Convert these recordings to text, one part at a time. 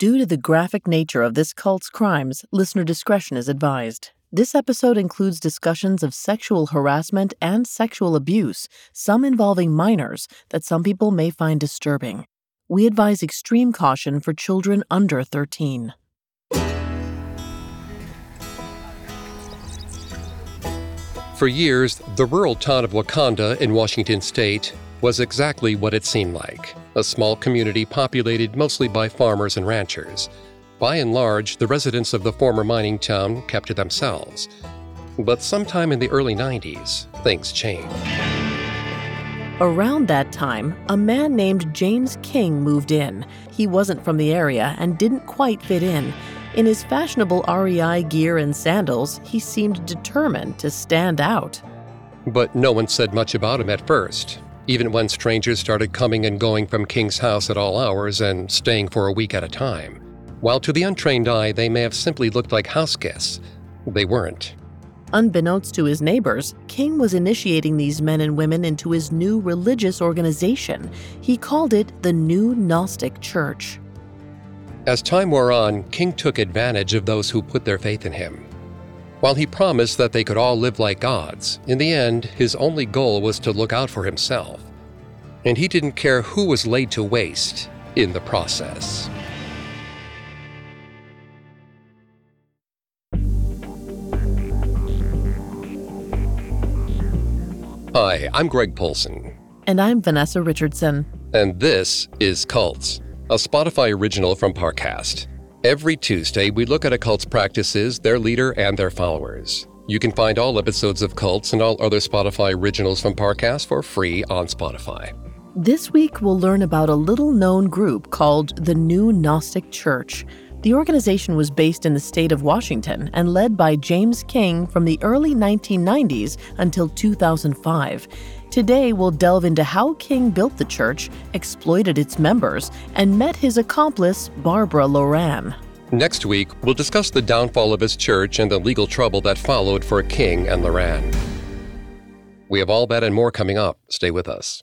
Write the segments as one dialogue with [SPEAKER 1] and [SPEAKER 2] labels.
[SPEAKER 1] Due to the graphic nature of this cult's crimes, listener discretion is advised. This episode includes discussions of sexual harassment and sexual abuse, some involving minors, that some people may find disturbing. We advise extreme caution for children under 13.
[SPEAKER 2] For years, the rural town of Wauconda in Washington state was exactly what it seemed like a small community populated mostly by farmers and ranchers. By and large, the residents of the former mining town kept to themselves. But sometime in the early 90s, things changed.
[SPEAKER 1] Around that time, a man named James King moved in. He wasn't from the area and didn't quite fit in. In his fashionable REI gear and sandals, he seemed determined to stand out.
[SPEAKER 2] But no one said much about him at first, even when strangers started coming and going from King's house at all hours and staying for a week at a time. While to the untrained eye, they may have simply looked like house guests, they weren't.
[SPEAKER 1] Unbeknownst to his neighbors, King was initiating these men and women into his new religious organization. He called it the New Gnostic Church.
[SPEAKER 2] As time wore on, King took advantage of those who put their faith in him. While he promised that they could all live like gods, in the end, his only goal was to look out for himself. And he didn't care who was laid to waste in the process. Hi, I'm Greg Polcyn.
[SPEAKER 1] And I'm Vanessa Richardson.
[SPEAKER 2] And this is Cults a Spotify original from Parcast. Every Tuesday, we look at a cult's practices, their leader, and their followers. You can find all episodes of Cults and all other Spotify originals from Parcast for free on Spotify.
[SPEAKER 1] This week, we'll learn about a little known group called the New Gnostic Church. The organization was based in the state of Washington and led by James King from the early 1990s until 2005. Today, we'll delve into how King built the church, exploited its members, and met his accomplice, Barbara Loran.
[SPEAKER 2] Next week, we'll discuss the downfall of his church and the legal trouble that followed for King and Loran. We have all that and more coming up. Stay with us.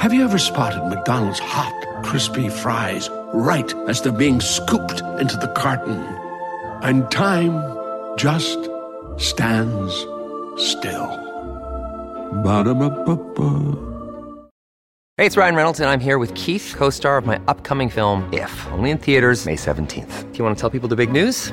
[SPEAKER 3] Have you ever spotted McDonald's hot, crispy fries right as they're being scooped into the carton? And time just stands still. Ba-da-ba-ba-ba.
[SPEAKER 4] Hey, it's Ryan Reynolds, and I'm here with Keith, co star of my upcoming film, If, only in theaters, May 17th. Do you want to tell people the big news?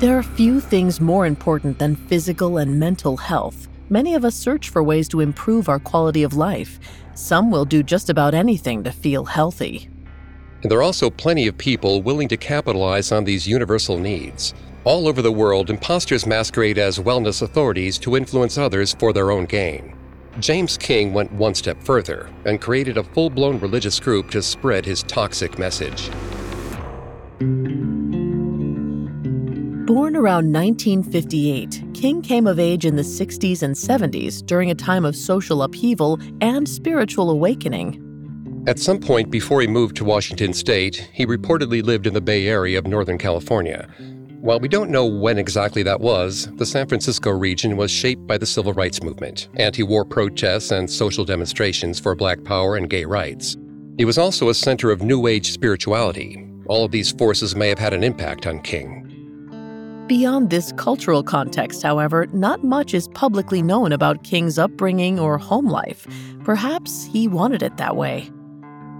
[SPEAKER 1] There are few things more important than physical and mental health. Many of us search for ways to improve our quality of life. Some will do just about anything to feel healthy.
[SPEAKER 2] And there are also plenty of people willing to capitalize on these universal needs. All over the world, imposters masquerade as wellness authorities to influence others for their own gain. James King went one step further and created a full blown religious group to spread his toxic message.
[SPEAKER 1] Born around 1958, King came of age in the 60s and 70s during a time of social upheaval and spiritual awakening.
[SPEAKER 2] At some point before he moved to Washington state, he reportedly lived in the Bay Area of Northern California. While we don't know when exactly that was, the San Francisco region was shaped by the civil rights movement, anti war protests, and social demonstrations for black power and gay rights. It was also a center of New Age spirituality. All of these forces may have had an impact on King.
[SPEAKER 1] Beyond this cultural context, however, not much is publicly known about King's upbringing or home life. Perhaps he wanted it that way.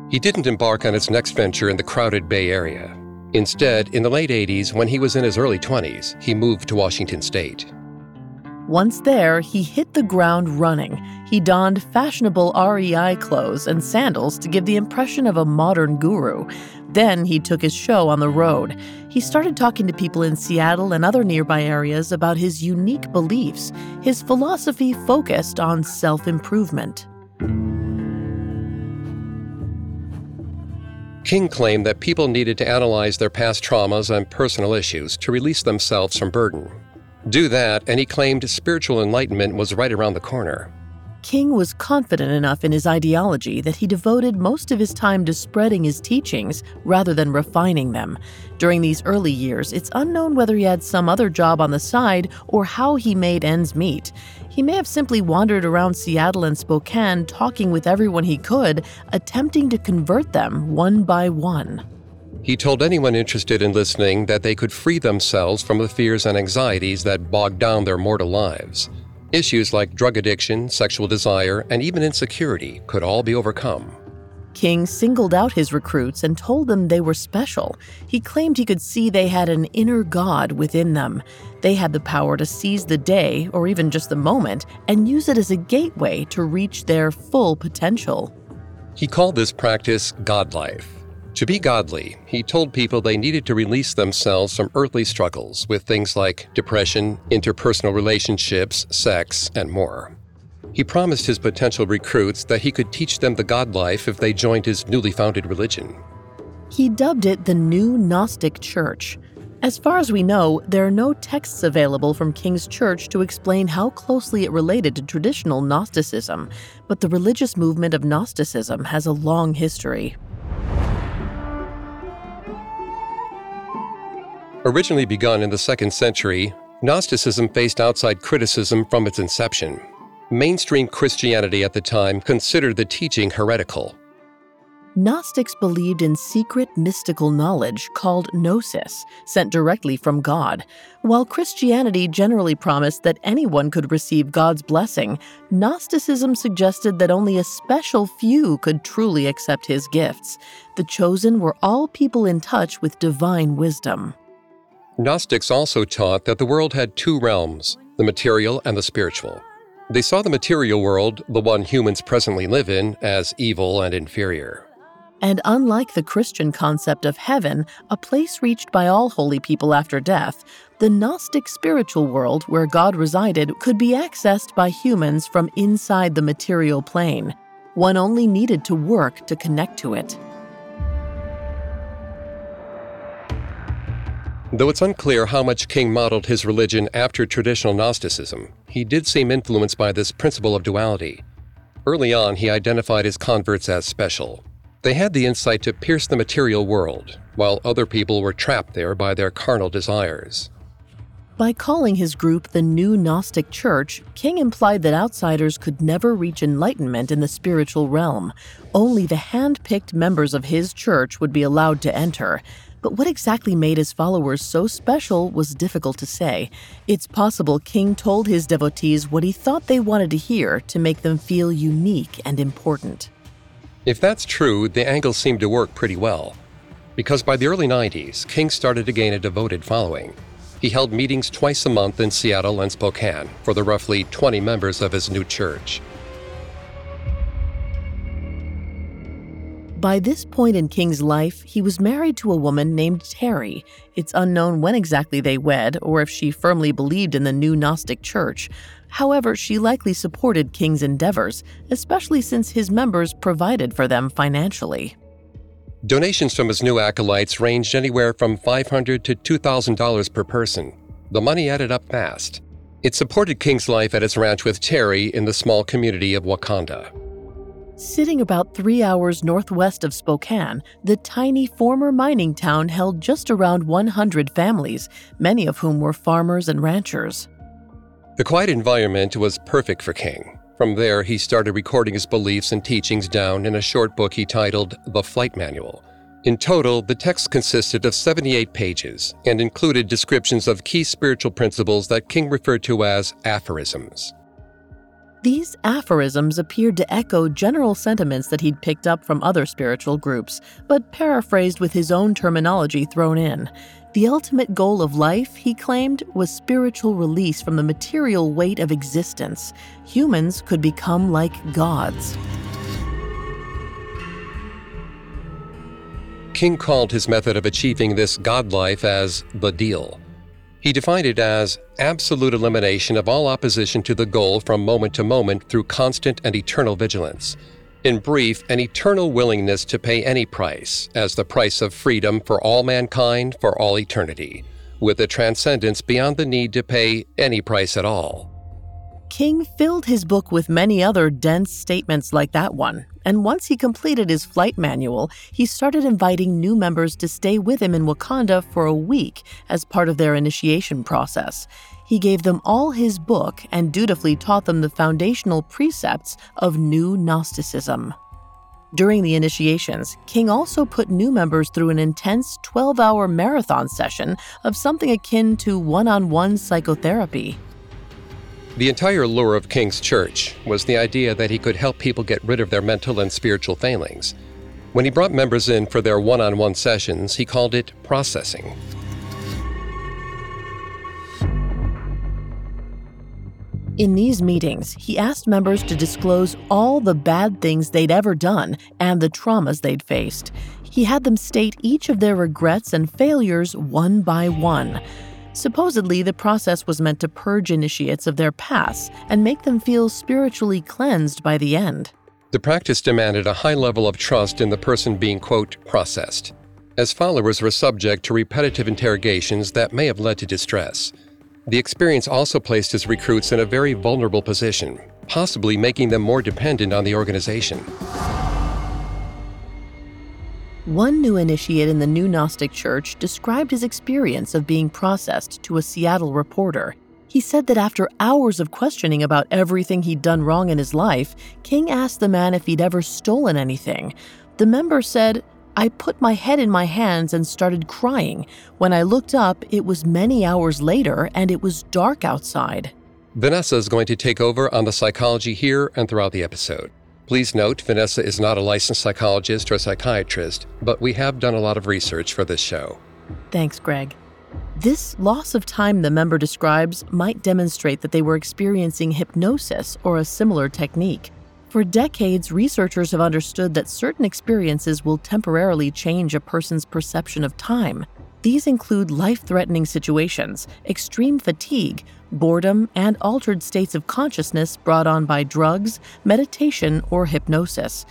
[SPEAKER 2] He didn't embark on his next venture in the crowded Bay Area. Instead, in the late 80s, when he was in his early 20s, he moved to Washington State.
[SPEAKER 1] Once there, he hit the ground running. He donned fashionable REI clothes and sandals to give the impression of a modern guru. Then he took his show on the road. He started talking to people in Seattle and other nearby areas about his unique beliefs. His philosophy focused on self improvement.
[SPEAKER 2] King claimed that people needed to analyze their past traumas and personal issues to release themselves from burden. Do that, and he claimed spiritual enlightenment was right around the corner.
[SPEAKER 1] King was confident enough in his ideology that he devoted most of his time to spreading his teachings rather than refining them. During these early years, it's unknown whether he had some other job on the side or how he made ends meet. He may have simply wandered around Seattle and Spokane talking with everyone he could, attempting to convert them one by one.
[SPEAKER 2] He told anyone interested in listening that they could free themselves from the fears and anxieties that bogged down their mortal lives. Issues like drug addiction, sexual desire, and even insecurity could all be overcome.
[SPEAKER 1] King singled out his recruits and told them they were special. He claimed he could see they had an inner God within them. They had the power to seize the day, or even just the moment, and use it as a gateway to reach their full potential.
[SPEAKER 2] He called this practice God life. To be godly, he told people they needed to release themselves from earthly struggles with things like depression, interpersonal relationships, sex, and more. He promised his potential recruits that he could teach them the God life if they joined his newly founded religion.
[SPEAKER 1] He dubbed it the New Gnostic Church. As far as we know, there are no texts available from King's Church to explain how closely it related to traditional Gnosticism, but the religious movement of Gnosticism has a long history.
[SPEAKER 2] Originally begun in the second century, Gnosticism faced outside criticism from its inception. Mainstream Christianity at the time considered the teaching heretical.
[SPEAKER 1] Gnostics believed in secret mystical knowledge called gnosis, sent directly from God. While Christianity generally promised that anyone could receive God's blessing, Gnosticism suggested that only a special few could truly accept his gifts. The chosen were all people in touch with divine wisdom.
[SPEAKER 2] Gnostics also taught that the world had two realms the material and the spiritual. They saw the material world, the one humans presently live in, as evil and inferior.
[SPEAKER 1] And unlike the Christian concept of heaven, a place reached by all holy people after death, the Gnostic spiritual world where God resided could be accessed by humans from inside the material plane. One only needed to work to connect to it.
[SPEAKER 2] Though it's unclear how much King modeled his religion after traditional Gnosticism, he did seem influenced by this principle of duality. Early on, he identified his converts as special. They had the insight to pierce the material world, while other people were trapped there by their carnal desires.
[SPEAKER 1] By calling his group the New Gnostic Church, King implied that outsiders could never reach enlightenment in the spiritual realm. Only the hand picked members of his church would be allowed to enter. But what exactly made his followers so special was difficult to say. It's possible King told his devotees what he thought they wanted to hear to make them feel unique and important.
[SPEAKER 2] If that's true, the angle seemed to work pretty well. Because by the early 90s, King started to gain a devoted following. He held meetings twice a month in Seattle and Spokane for the roughly 20 members of his new church.
[SPEAKER 1] By this point in King's life, he was married to a woman named Terry. It's unknown when exactly they wed or if she firmly believed in the new Gnostic church. However, she likely supported King's endeavors, especially since his members provided for them financially.
[SPEAKER 2] Donations from his new acolytes ranged anywhere from $500 to $2,000 per person. The money added up fast. It supported King's life at his ranch with Terry in the small community of Wauconda.
[SPEAKER 1] Sitting about three hours northwest of Spokane, the tiny former mining town held just around 100 families, many of whom were farmers and ranchers.
[SPEAKER 2] The quiet environment was perfect for King. From there, he started recording his beliefs and teachings down in a short book he titled The Flight Manual. In total, the text consisted of 78 pages and included descriptions of key spiritual principles that King referred to as aphorisms.
[SPEAKER 1] These aphorisms appeared to echo general sentiments that he'd picked up from other spiritual groups, but paraphrased with his own terminology thrown in. The ultimate goal of life, he claimed, was spiritual release from the material weight of existence. Humans could become like gods.
[SPEAKER 2] King called his method of achieving this God life as the deal. He defined it as absolute elimination of all opposition to the goal from moment to moment through constant and eternal vigilance. In brief, an eternal willingness to pay any price as the price of freedom for all mankind for all eternity, with a transcendence beyond the need to pay any price at all.
[SPEAKER 1] King filled his book with many other dense statements like that one, and once he completed his flight manual, he started inviting new members to stay with him in Wauconda for a week as part of their initiation process. He gave them all his book and dutifully taught them the foundational precepts of New Gnosticism. During the initiations, King also put new members through an intense 12 hour marathon session of something akin to one on one psychotherapy.
[SPEAKER 2] The entire lure of King's church was the idea that he could help people get rid of their mental and spiritual failings. When he brought members in for their one on one sessions, he called it processing.
[SPEAKER 1] In these meetings, he asked members to disclose all the bad things they'd ever done and the traumas they'd faced. He had them state each of their regrets and failures one by one. Supposedly, the process was meant to purge initiates of their past and make them feel spiritually cleansed by the end.
[SPEAKER 2] The practice demanded a high level of trust in the person being, quote, processed, as followers were subject to repetitive interrogations that may have led to distress. The experience also placed his recruits in a very vulnerable position, possibly making them more dependent on the organization.
[SPEAKER 1] One new initiate in the New Gnostic Church described his experience of being processed to a Seattle reporter. He said that after hours of questioning about everything he'd done wrong in his life, King asked the man if he'd ever stolen anything. The member said, I put my head in my hands and started crying. When I looked up, it was many hours later and it was dark outside.
[SPEAKER 2] Vanessa is going to take over on the psychology here and throughout the episode. Please note, Vanessa is not a licensed psychologist or psychiatrist, but we have done a lot of research for this show.
[SPEAKER 1] Thanks, Greg. This loss of time the member describes might demonstrate that they were experiencing hypnosis or a similar technique. For decades, researchers have understood that certain experiences will temporarily change a person's perception of time. These include life threatening situations, extreme fatigue, boredom, and altered states of consciousness brought on by drugs, meditation, or hypnosis.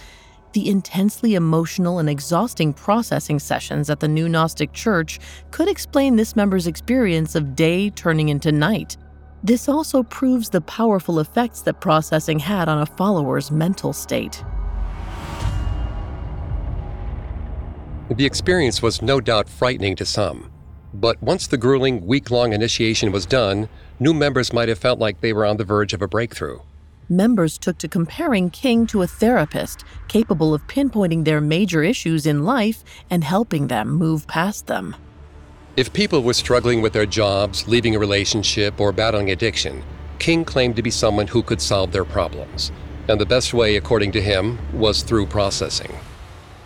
[SPEAKER 1] The intensely emotional and exhausting processing sessions at the New Gnostic Church could explain this member's experience of day turning into night. This also proves the powerful effects that processing had on a follower's mental state.
[SPEAKER 2] The experience was no doubt frightening to some. But once the grueling week long initiation was done, new members might have felt like they were on the verge of a breakthrough.
[SPEAKER 1] Members took to comparing King to a therapist capable of pinpointing their major issues in life and helping them move past them.
[SPEAKER 2] If people were struggling with their jobs, leaving a relationship, or battling addiction, King claimed to be someone who could solve their problems. And the best way, according to him, was through processing.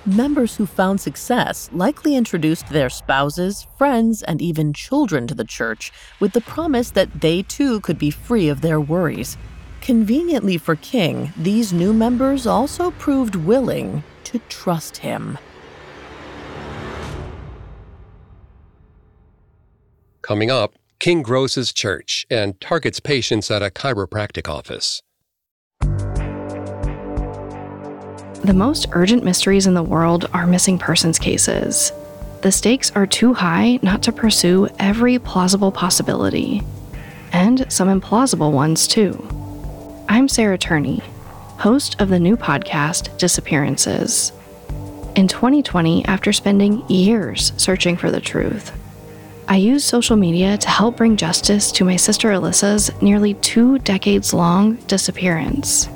[SPEAKER 1] Members who found success likely introduced their spouses, friends, and even children to the church with the promise that they too could be free of their worries. Conveniently for King, these new members also proved willing to trust him.
[SPEAKER 2] Coming up, King grows his church and targets patients at a chiropractic office.
[SPEAKER 5] The most urgent mysteries in the world are missing persons cases. The stakes are too high not to pursue every plausible possibility, and some implausible ones too. I'm Sarah Turney, host of the new podcast Disappearances. In 2020, after spending years searching for the truth, I used social media to help bring justice to my sister Alyssa's nearly two decades long disappearance.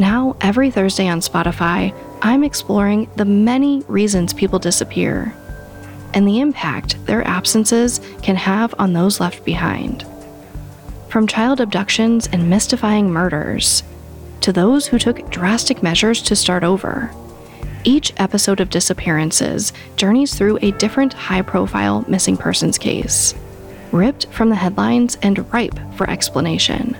[SPEAKER 5] Now, every Thursday on Spotify, I'm exploring the many reasons people disappear and the impact their absences can have on those left behind. From child abductions and mystifying murders, to those who took drastic measures to start over. Each episode of Disappearances journeys through a different high profile missing persons case, ripped from the headlines and ripe for explanation.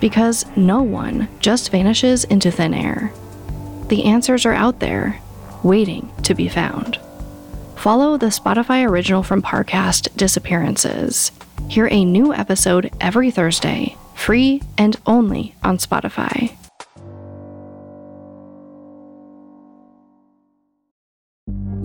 [SPEAKER 5] Because no one just vanishes into thin air. The answers are out there, waiting to be found. Follow the Spotify original from Parcast Disappearances. Hear a new episode every Thursday, free and only on Spotify.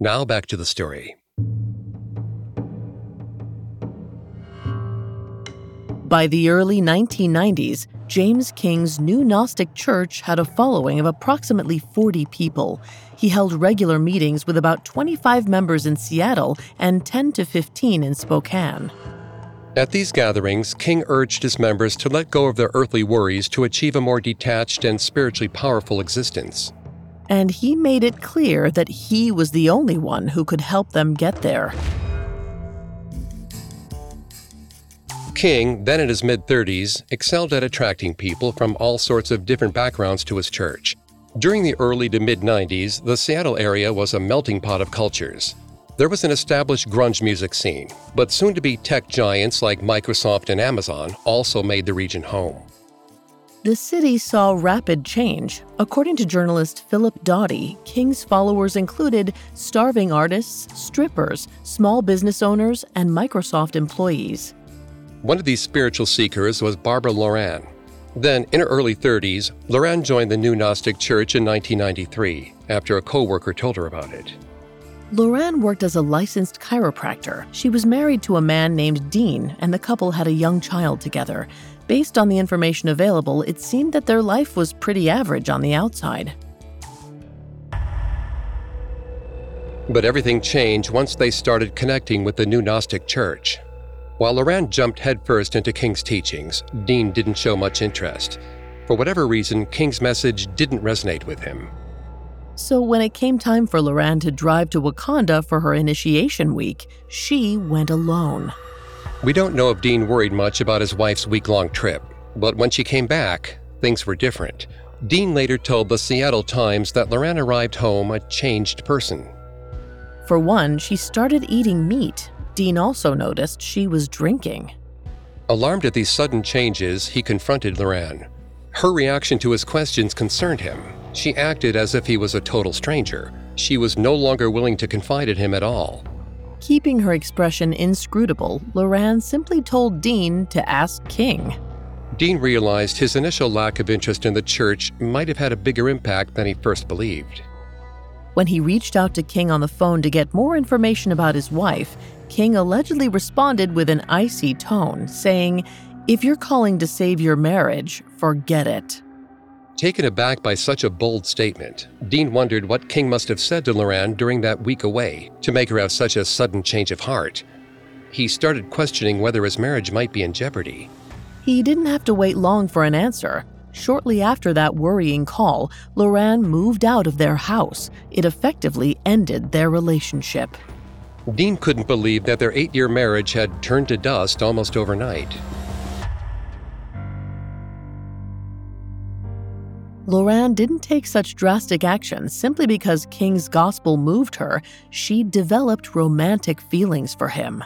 [SPEAKER 2] Now back to the story.
[SPEAKER 1] By the early 1990s, James King's new Gnostic church had a following of approximately 40 people. He held regular meetings with about 25 members in Seattle and 10 to 15 in Spokane.
[SPEAKER 2] At these gatherings, King urged his members to let go of their earthly worries to achieve a more detached and spiritually powerful existence.
[SPEAKER 1] And he made it clear that he was the only one who could help them get there.
[SPEAKER 2] King, then in his mid 30s, excelled at attracting people from all sorts of different backgrounds to his church. During the early to mid 90s, the Seattle area was a melting pot of cultures. There was an established grunge music scene, but soon to be tech giants like Microsoft and Amazon also made the region home.
[SPEAKER 1] The city saw rapid change. According to journalist Philip Dawdy, King's followers included starving artists, strippers, small business owners, and Microsoft employees.
[SPEAKER 2] One of these spiritual seekers was Barbara Loran. Then, in her early 30s, Loran joined the New Gnostic Church in 1993 after a co worker told her about it.
[SPEAKER 1] Loran worked as a licensed chiropractor. She was married to a man named Dean, and the couple had a young child together. Based on the information available, it seemed that their life was pretty average on the outside.
[SPEAKER 2] But everything changed once they started connecting with the New Gnostic Church. While Loran jumped headfirst into King's teachings, Dean didn't show much interest. For whatever reason, King's message didn't resonate with him.
[SPEAKER 1] So when it came time for Loran to drive to Wauconda for her initiation week, she went alone.
[SPEAKER 2] We don't know if Dean worried much about his wife's week long trip, but when she came back, things were different. Dean later told the Seattle Times that Loran arrived home a changed person.
[SPEAKER 1] For one, she started eating meat. Dean also noticed she was drinking.
[SPEAKER 2] Alarmed at these sudden changes, he confronted Loran. Her reaction to his questions concerned him. She acted as if he was a total stranger. She was no longer willing to confide in him at all.
[SPEAKER 1] Keeping her expression inscrutable, Loran simply told Dean to ask King.
[SPEAKER 2] Dean realized his initial lack of interest in the church might have had a bigger impact than he first believed.
[SPEAKER 1] When he reached out to King on the phone to get more information about his wife, King allegedly responded with an icy tone, saying, If you're calling to save your marriage, forget it.
[SPEAKER 2] Taken aback by such a bold statement, Dean wondered what King must have said to Loran during that week away to make her have such a sudden change of heart. He started questioning whether his marriage might be in jeopardy.
[SPEAKER 1] He didn't have to wait long for an answer. Shortly after that worrying call, Loran moved out of their house. It effectively ended their relationship.
[SPEAKER 2] Dean couldn't believe that their eight year marriage had turned to dust almost overnight.
[SPEAKER 1] Loran didn't take such drastic action simply because King's gospel moved her. She developed romantic feelings for him.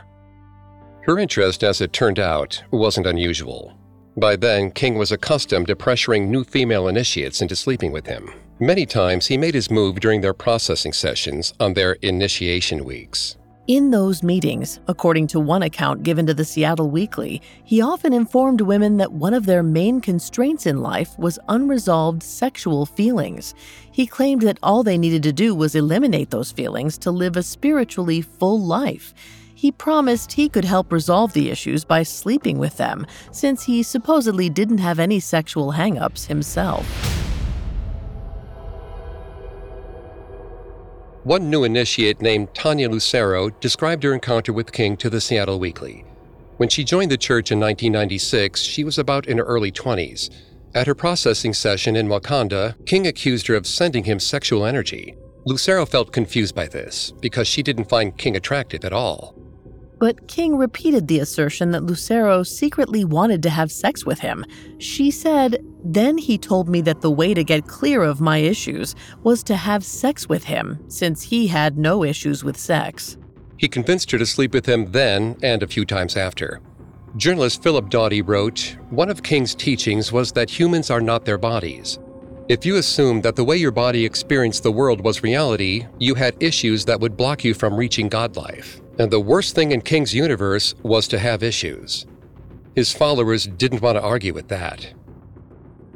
[SPEAKER 2] Her interest, as it turned out, wasn't unusual. By then, King was accustomed to pressuring new female initiates into sleeping with him. Many times, he made his move during their processing sessions on their initiation weeks.
[SPEAKER 1] In those meetings, according to one account given to the Seattle Weekly, he often informed women that one of their main constraints in life was unresolved sexual feelings. He claimed that all they needed to do was eliminate those feelings to live a spiritually full life. He promised he could help resolve the issues by sleeping with them, since he supposedly didn't have any sexual hangups himself.
[SPEAKER 2] One new initiate named Tanya Lucero described her encounter with King to the Seattle Weekly. When she joined the church in 1996, she was about in her early 20s. At her processing session in Wauconda, King accused her of sending him sexual energy. Lucero felt confused by this because she didn't find King attractive at all.
[SPEAKER 1] But King repeated the assertion that Lucero secretly wanted to have sex with him. She said, Then he told me that the way to get clear of my issues was to have sex with him, since he had no issues with sex.
[SPEAKER 2] He convinced her to sleep with him then and a few times after. Journalist Philip Dawdy wrote One of King's teachings was that humans are not their bodies. If you assumed that the way your body experienced the world was reality, you had issues that would block you from reaching God life. And the worst thing in King's universe was to have issues. His followers didn't want to argue with that.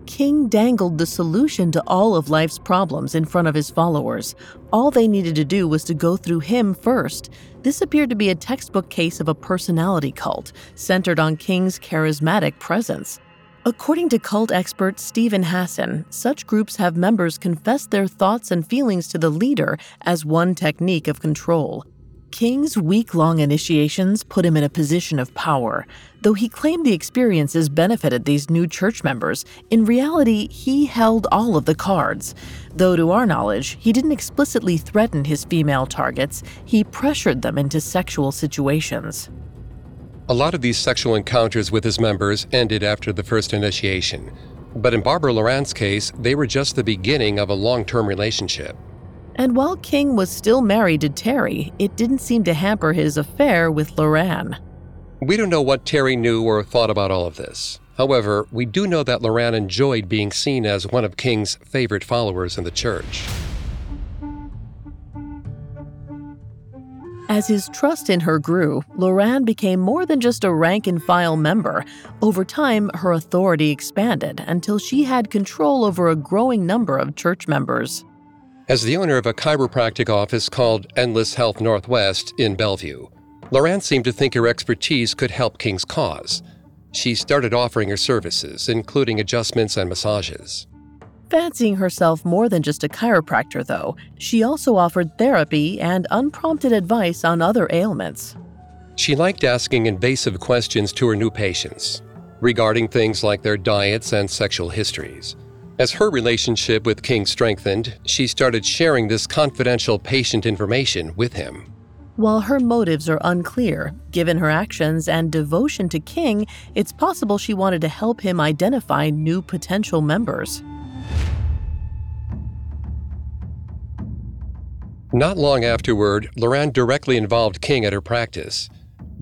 [SPEAKER 1] King dangled the solution to all of life's problems in front of his followers. All they needed to do was to go through him first. This appeared to be a textbook case of a personality cult, centered on King's charismatic presence. According to cult expert Steven Hassan, such groups have members confess their thoughts and feelings to the leader as one technique of control. King's week long initiations put him in a position of power. Though he claimed the experiences benefited these new church members, in reality, he held all of the cards. Though, to our knowledge, he didn't explicitly threaten his female targets, he pressured them into sexual situations.
[SPEAKER 2] A lot of these sexual encounters with his members ended after the first initiation. But in Barbara Loran's case, they were just the beginning of a long term relationship.
[SPEAKER 1] And while King was still married to Terry, it didn't seem to hamper his affair with Loran.
[SPEAKER 2] We don't know what Terry knew or thought about all of this. However, we do know that Loran enjoyed being seen as one of King's favorite followers in the church.
[SPEAKER 1] As his trust in her grew, Loran became more than just a rank and file member. Over time, her authority expanded until she had control over a growing number of church members.
[SPEAKER 2] As the owner of a chiropractic office called Endless Health Northwest in Bellevue, Loran seemed to think her expertise could help King's cause. She started offering her services, including adjustments and massages.
[SPEAKER 1] Fancying herself more than just a chiropractor, though, she also offered therapy and unprompted advice on other ailments.
[SPEAKER 2] She liked asking invasive questions to her new patients regarding things like their diets and sexual histories. As her relationship with King strengthened, she started sharing this confidential patient information with him.
[SPEAKER 1] While her motives are unclear, given her actions and devotion to King, it's possible she wanted to help him identify new potential members.
[SPEAKER 2] Not long afterward, Loran directly involved King at her practice.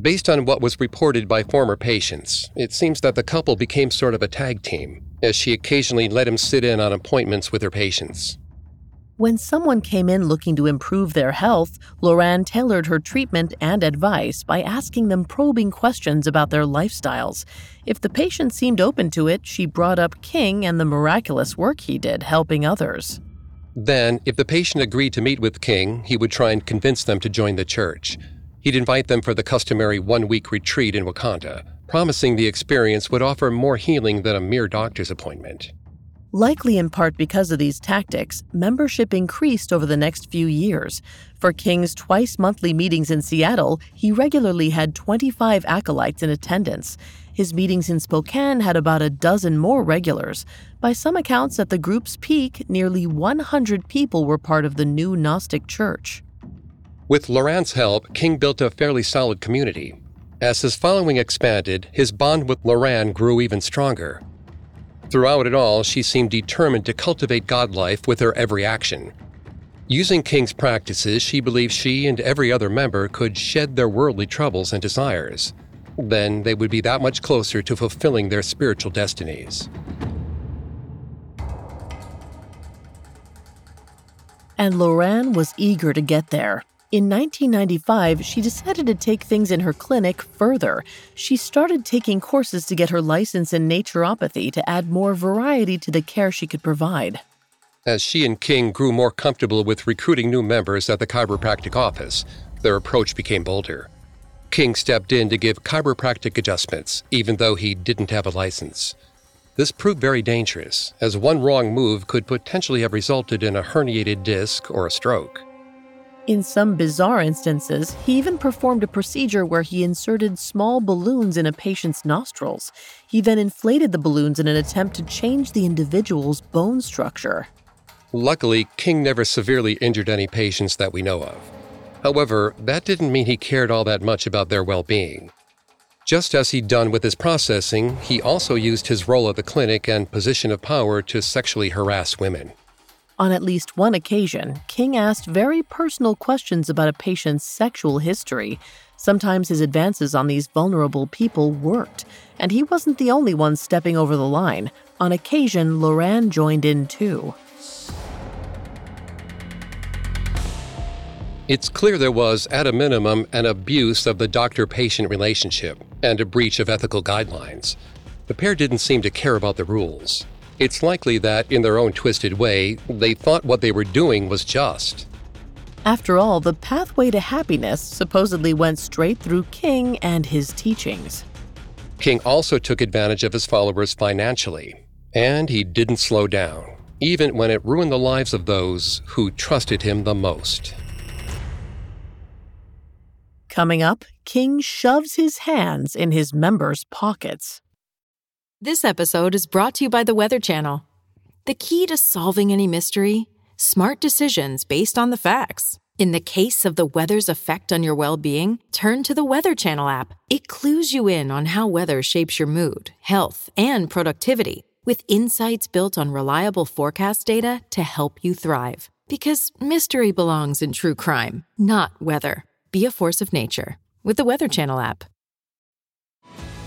[SPEAKER 2] Based on what was reported by former patients, it seems that the couple became sort of a tag team as she occasionally let him sit in on appointments with her patients.
[SPEAKER 1] When someone came in looking to improve their health, Loran tailored her treatment and advice by asking them probing questions about their lifestyles. If the patient seemed open to it, she brought up King and the miraculous work he did helping others.
[SPEAKER 2] Then, if the patient agreed to meet with King, he would try and convince them to join the church. He'd invite them for the customary one week retreat in Wauconda, promising the experience would offer more healing than a mere doctor's appointment.
[SPEAKER 1] Likely in part because of these tactics, membership increased over the next few years. For King's twice monthly meetings in Seattle, he regularly had 25 acolytes in attendance. His meetings in Spokane had about a dozen more regulars. By some accounts, at the group's peak, nearly 100 people were part of the new Gnostic church.
[SPEAKER 2] With Loran's help, King built a fairly solid community. As his following expanded, his bond with Loran grew even stronger. Throughout it all, she seemed determined to cultivate God life with her every action. Using King's practices, she believed she and every other member could shed their worldly troubles and desires. then they would be that much closer to fulfilling their spiritual destinies.
[SPEAKER 1] And Loran was eager to get there. In 1995, she decided to take things in her clinic further. She started taking courses to get her license in naturopathy to add more variety to the care she could provide.
[SPEAKER 2] As she and King grew more comfortable with recruiting new members at the chiropractic office, their approach became bolder. King stepped in to give chiropractic adjustments, even though he didn't have a license. This proved very dangerous, as one wrong move could potentially have resulted in a herniated disc or a stroke.
[SPEAKER 1] In some bizarre instances, he even performed a procedure where he inserted small balloons in a patient's nostrils. He then inflated the balloons in an attempt to change the individual's bone structure.
[SPEAKER 2] Luckily, King never severely injured any patients that we know of. However, that didn't mean he cared all that much about their well being. Just as he'd done with his processing, he also used his role at the clinic and position of power to sexually harass women.
[SPEAKER 1] On at least one occasion, King asked very personal questions about a patient's sexual history. Sometimes his advances on these vulnerable people worked, and he wasn't the only one stepping over the line. On occasion, Loran joined in too.
[SPEAKER 2] It's clear there was, at a minimum, an abuse of the doctor patient relationship and a breach of ethical guidelines. The pair didn't seem to care about the rules. It's likely that, in their own twisted way, they thought what they were doing was just.
[SPEAKER 1] After all, the pathway to happiness supposedly went straight through King and his teachings.
[SPEAKER 2] King also took advantage of his followers financially, and he didn't slow down, even when it ruined the lives of those who trusted him the most.
[SPEAKER 1] Coming up, King shoves his hands in his members' pockets.
[SPEAKER 6] This episode is brought to you by the Weather Channel. The key to solving any mystery? Smart decisions based on the facts. In the case of the weather's effect on your well being, turn to the Weather Channel app. It clues you in on how weather shapes your mood, health, and productivity, with insights built on reliable forecast data to help you thrive. Because mystery belongs in true crime, not weather. Be a force of nature with the Weather Channel app.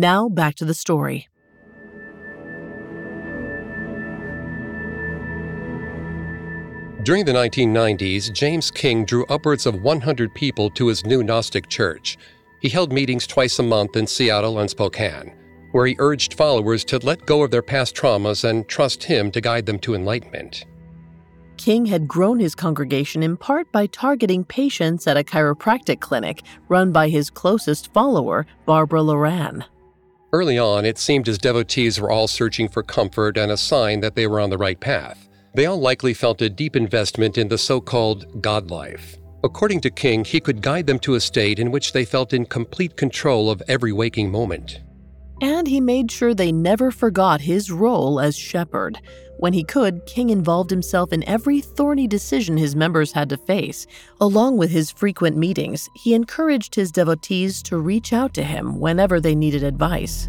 [SPEAKER 1] Now back to the story.
[SPEAKER 2] During the 1990s, James King drew upwards of 100 people to his new Gnostic church. He held meetings twice a month in Seattle and Spokane, where he urged followers to let go of their past traumas and trust him to guide them to enlightenment.
[SPEAKER 1] King had grown his congregation in part by targeting patients at a chiropractic clinic run by his closest follower, Barbara Loran.
[SPEAKER 2] Early on, it seemed his devotees were all searching for comfort and a sign that they were on the right path. They all likely felt a deep investment in the so called God life. According to King, he could guide them to a state in which they felt in complete control of every waking moment.
[SPEAKER 1] And he made sure they never forgot his role as shepherd. When he could, King involved himself in every thorny decision his members had to face. Along with his frequent meetings, he encouraged his devotees to reach out to him whenever they needed advice.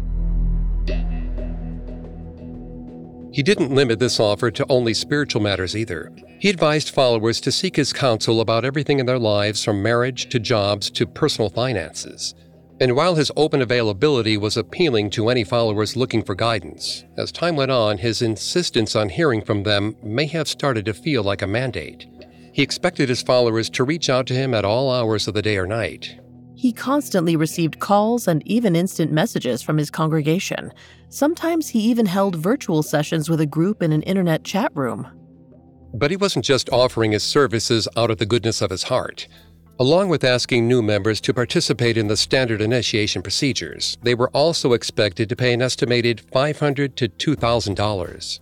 [SPEAKER 2] He didn't limit this offer to only spiritual matters either. He advised followers to seek his counsel about everything in their lives from marriage to jobs to personal finances. And while his open availability was appealing to any followers looking for guidance, as time went on, his insistence on hearing from them may have started to feel like a mandate. He expected his followers to reach out to him at all hours of the day or night,
[SPEAKER 1] he constantly received calls and even instant messages from his congregation. Sometimes he even held virtual sessions with a group in an internet chat room.
[SPEAKER 2] But he wasn't just offering his services out of the goodness of his heart. Along with asking new members to participate in the standard initiation procedures, they were also expected to pay an estimated 500 to $2,000.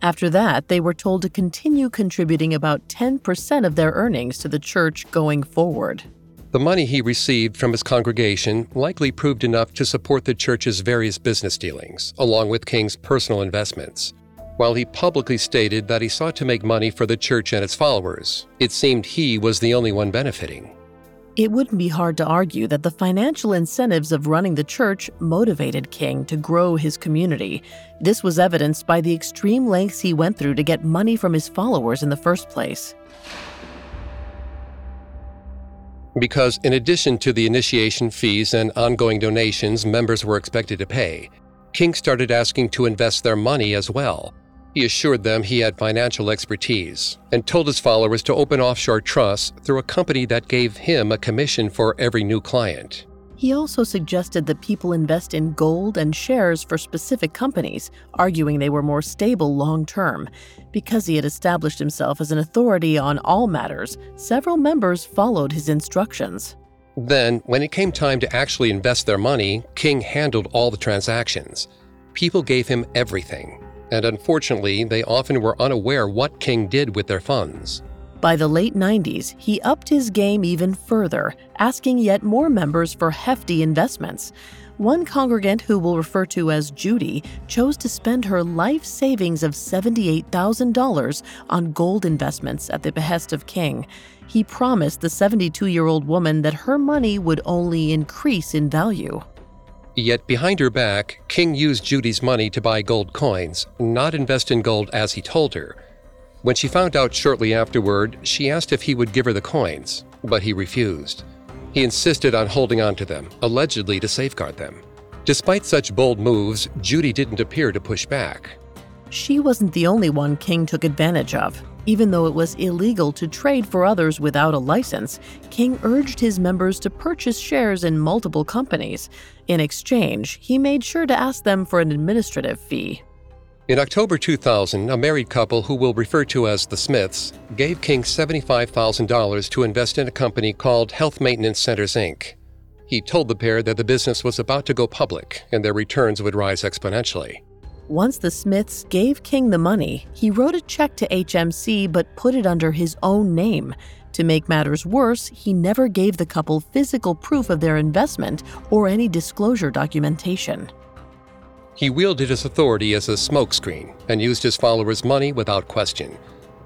[SPEAKER 1] After that, they were told to continue contributing about 10% of their earnings to the church going forward.
[SPEAKER 2] The money he received from his congregation likely proved enough to support the church's various business dealings, along with King's personal investments. While he publicly stated that he sought to make money for the church and its followers, it seemed he was the only one benefiting.
[SPEAKER 1] It wouldn't be hard to argue that the financial incentives of running the church motivated King to grow his community. This was evidenced by the extreme lengths he went through to get money from his followers in the first place.
[SPEAKER 2] Because in addition to the initiation fees and ongoing donations members were expected to pay, King started asking to invest their money as well. He assured them he had financial expertise and told his followers to open offshore trusts through a company that gave him a commission for every new client.
[SPEAKER 1] He also suggested that people invest in gold and shares for specific companies, arguing they were more stable long term. Because he had established himself as an authority on all matters, several members followed his instructions.
[SPEAKER 2] Then, when it came time to actually invest their money, King handled all the transactions. People gave him everything and unfortunately, they often were unaware what King did with their funds.
[SPEAKER 1] By the late 90s, he upped his game even further, asking yet more members for hefty investments. One congregant who we'll refer to as Judy chose to spend her life savings of $78,000 on gold investments at the behest of King. He promised the 72 year old woman that her money would only increase in value.
[SPEAKER 2] Yet behind her back, King used Judy's money to buy gold coins, not invest in gold as he told her. When she found out shortly afterward, she asked if he would give her the coins, but he refused. He insisted on holding on to them, allegedly to safeguard them. Despite such bold moves, Judy didn't appear to push back.
[SPEAKER 1] She wasn't the only one King took advantage of. Even though it was illegal to trade for others without a license, King urged his members to purchase shares in multiple companies. In exchange, he made sure to ask them for an administrative fee.
[SPEAKER 2] In October 2000, a married couple who we'll refer to as the Smiths gave King $75,000 to invest in a company called Health Maintenance Centers, Inc. He told the pair that the business was about to go public and their returns would rise exponentially.
[SPEAKER 1] Once the Smiths gave King the money, he wrote a check to HMC but put it under his own name. To make matters worse, he never gave the couple physical proof of their investment or any disclosure documentation.
[SPEAKER 2] He wielded his authority as a smokescreen and used his followers' money without question.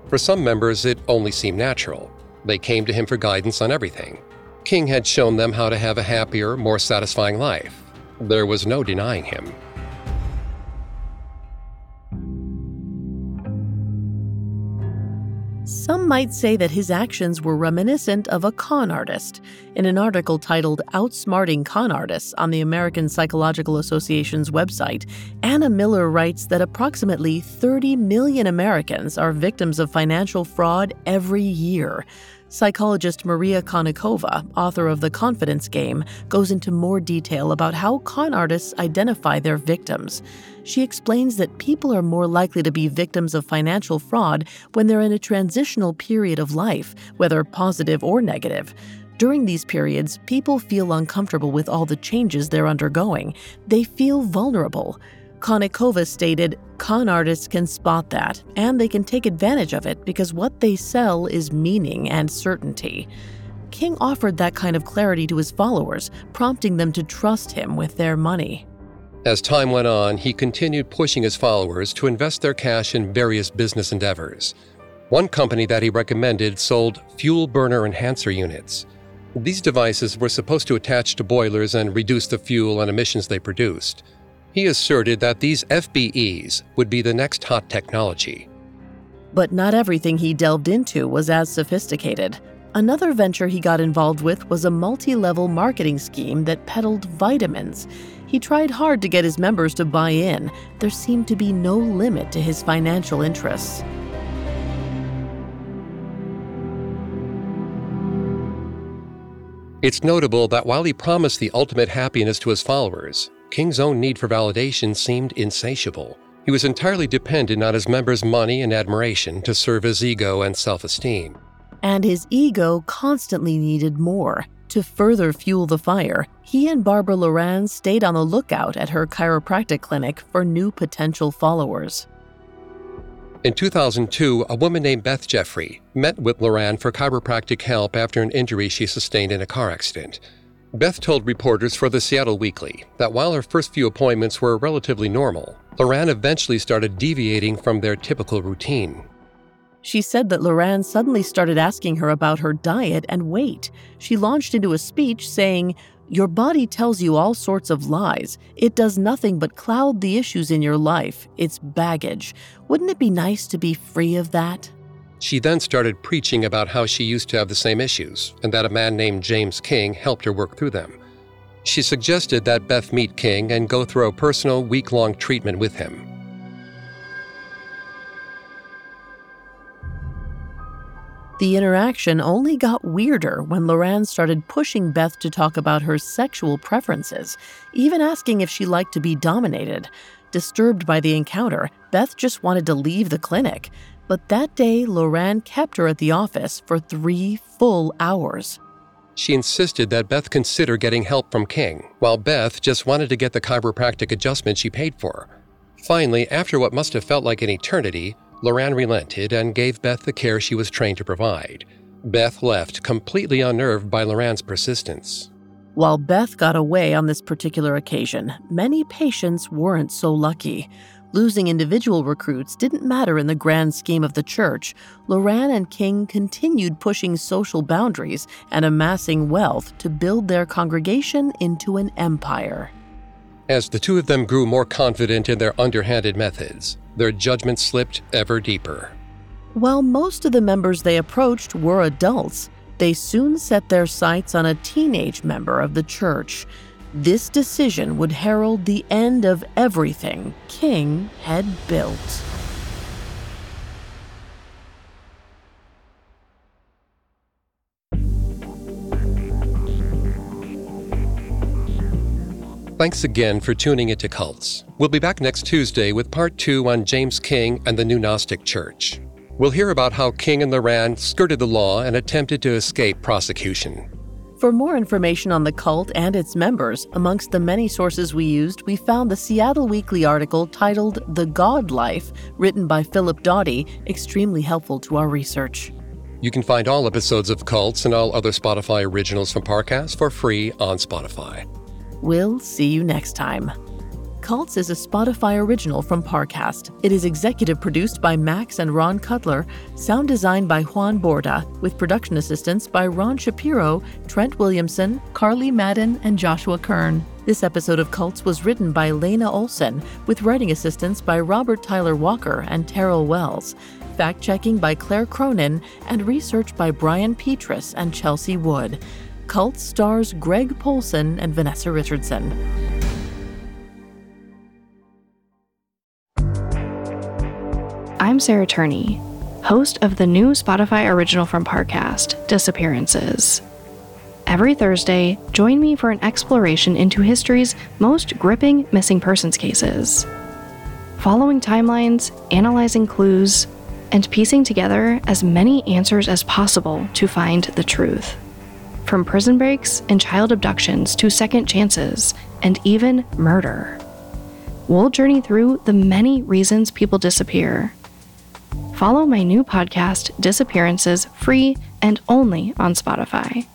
[SPEAKER 2] For some members, it only seemed natural. They came to him for guidance on everything. King had shown them how to have a happier, more satisfying life. There was no denying him.
[SPEAKER 1] Some might say that his actions were reminiscent of a con artist. In an article titled Outsmarting Con Artists on the American Psychological Association's website, Anna Miller writes that approximately 30 million Americans are victims of financial fraud every year. Psychologist Maria Konnikova, author of The Confidence Game, goes into more detail about how con artists identify their victims. She explains that people are more likely to be victims of financial fraud when they're in a transitional period of life, whether positive or negative. During these periods, people feel uncomfortable with all the changes they're undergoing. They feel vulnerable. Konnikova stated, con artists can spot that, and they can take advantage of it because what they sell is meaning and certainty. King offered that kind of clarity to his followers, prompting them to trust him with their money.
[SPEAKER 2] As time went on, he continued pushing his followers to invest their cash in various business endeavors. One company that he recommended sold fuel burner enhancer units. These devices were supposed to attach to boilers and reduce the fuel and emissions they produced. He asserted that these FBEs would be the next hot technology.
[SPEAKER 1] But not everything he delved into was as sophisticated. Another venture he got involved with was a multi level marketing scheme that peddled vitamins. He tried hard to get his members to buy in. There seemed to be no limit to his financial interests.
[SPEAKER 2] It's notable that while he promised the ultimate happiness to his followers, King's own need for validation seemed insatiable. He was entirely dependent on his members' money and admiration to serve his ego and self esteem.
[SPEAKER 1] And his ego constantly needed more. To further fuel the fire, he and Barbara Loran stayed on the lookout at her chiropractic clinic for new potential followers.
[SPEAKER 2] In 2002, a woman named Beth Jeffrey met with Loran for chiropractic help after an injury she sustained in a car accident. Beth told reporters for the Seattle Weekly that while her first few appointments were relatively normal, Loran eventually started deviating from their typical routine.
[SPEAKER 1] She said that Loran suddenly started asking her about her diet and weight. She launched into a speech saying, Your body tells you all sorts of lies. It does nothing but cloud the issues in your life. It's baggage. Wouldn't it be nice to be free of that?
[SPEAKER 2] She then started preaching about how she used to have the same issues and that a man named James King helped her work through them. She suggested that Beth meet King and go through a personal week long treatment with him.
[SPEAKER 1] The interaction only got weirder when Loran started pushing Beth to talk about her sexual preferences, even asking if she liked to be dominated. Disturbed by the encounter, Beth just wanted to leave the clinic. But that day, Loran kept her at the office for three full hours.
[SPEAKER 2] She insisted that Beth consider getting help from King, while Beth just wanted to get the chiropractic adjustment she paid for. Finally, after what must have felt like an eternity, Loran relented and gave Beth the care she was trained to provide. Beth left completely unnerved by Loran's persistence.
[SPEAKER 1] While Beth got away on this particular occasion, many patients weren't so lucky. Losing individual recruits didn't matter in the grand scheme of the church. Loran and King continued pushing social boundaries and amassing wealth to build their congregation into an empire.
[SPEAKER 2] As the two of them grew more confident in their underhanded methods, their judgment slipped ever deeper.
[SPEAKER 1] While most of the members they approached were adults, they soon set their sights on a teenage member of the church. This decision would herald the end of everything King had built.
[SPEAKER 2] Thanks again for tuning into Cults. We'll be back next Tuesday with part two on James King and the New Gnostic Church. We'll hear about how King and Loran skirted the law and attempted to escape prosecution.
[SPEAKER 1] For more information on the cult and its members, amongst the many sources we used, we found the Seattle Weekly article titled The God Life, written by Philip Dawdy, extremely helpful to our research.
[SPEAKER 2] You can find all episodes of Cults and all other Spotify originals from Parcast for free on Spotify.
[SPEAKER 1] We'll see you next time. Cults is a Spotify original from Parcast. It is executive produced by Max and Ron Cutler, sound designed by Juan Borda, with production assistance by Ron Shapiro, Trent Williamson, Carly Madden, and Joshua Kern. This episode of Cults was written by Lena Olson, with writing assistance by Robert Tyler Walker and Terrell Wells, fact checking by Claire Cronin, and research by Brian Petrus and Chelsea Wood. Cults stars Greg Polcyn and Vanessa Richardson.
[SPEAKER 5] I'm Sarah Turney, host of the new Spotify original from Parcast, Disappearances. Every Thursday, join me for an exploration into history's most gripping missing persons cases. Following timelines, analyzing clues, and piecing together as many answers as possible to find the truth. From prison breaks and child abductions to second chances and even murder. We'll journey through the many reasons people disappear Follow my new podcast, Disappearances, free and only on Spotify.